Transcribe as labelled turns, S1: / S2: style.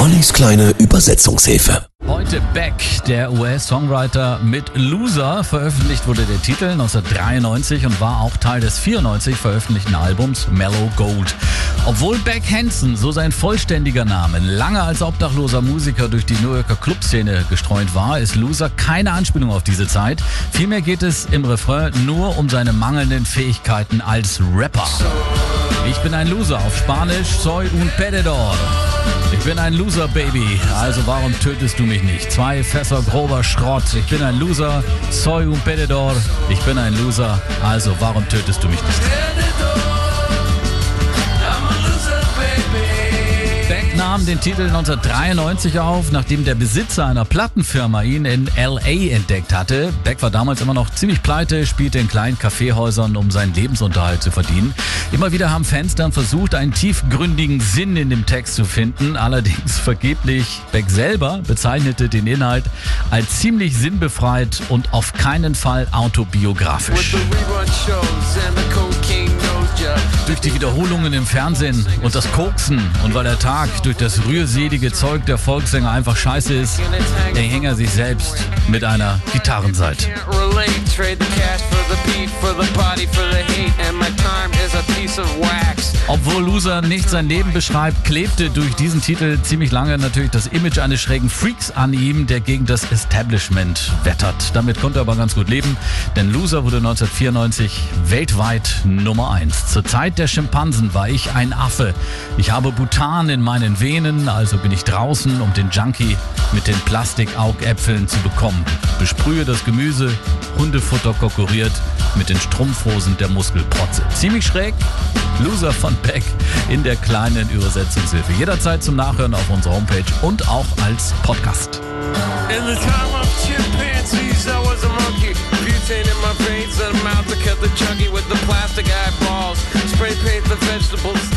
S1: Ollis kleine Übersetzungshilfe.
S2: Heute Beck, der US-Songwriter mit Loser. Veröffentlicht wurde der Titel 1993 und war auch Teil des 94 veröffentlichten Albums Mellow Gold. Obwohl Beck Hansen, so sein vollständiger Name, lange als obdachloser Musiker durch die New Yorker Clubszene gestreunt war, ist Loser keine Anspielung auf diese Zeit. Vielmehr geht es im Refrain nur um seine mangelnden Fähigkeiten als Rapper. Ich bin ein Loser auf Spanisch, soy un perdedor. Ich bin ein Loser, Baby, also warum tötest du mich nicht? Zwei Fässer grober Schrott. Ich bin ein Loser, soy un perdedor. Ich bin ein Loser, also warum tötest du mich nicht? Nahm den Titel 1993 auf, nachdem der Besitzer einer Plattenfirma ihn in LA entdeckt hatte. Beck war damals immer noch ziemlich pleite, spielte in kleinen Kaffeehäusern, um seinen Lebensunterhalt zu verdienen. Immer wieder haben Fans dann versucht, einen tiefgründigen Sinn in dem Text zu finden, allerdings vergeblich. Beck selber bezeichnete den Inhalt als ziemlich sinnbefreit und auf keinen Fall autobiografisch. Durch die Wiederholungen im Fernsehen und das Koksen und weil der Tag durch das rührselige Zeug der Volkssänger einfach scheiße ist, erhing er sich selbst mit einer Gitarrenseite. Obwohl Loser nicht sein Leben beschreibt, klebte durch diesen Titel ziemlich lange natürlich das Image eines schrägen Freaks an ihm, der gegen das Establishment wettert. Damit konnte er aber ganz gut leben, denn Loser wurde 1994 weltweit Nummer 1. Zur Zeit der Schimpansen war ich ein Affe. Ich habe Butan in meinen Venen, also bin ich draußen, um den Junkie mit den Plastikaugäpfeln zu bekommen. Besprühe das Gemüse, Hundefutter konkurriert mit den Strumpfhosen der Muskelprotze. Ziemlich schräg, Loser von Beck in der kleinen Übersetzungshilfe. Jederzeit zum Nachhören auf unserer Homepage und auch als Podcast.
S3: In the time of chimpanzees, I was a monkey. Butane in my veins and a mouth to cut the chunky with the plastic eyeballs. Spray paint the vegetables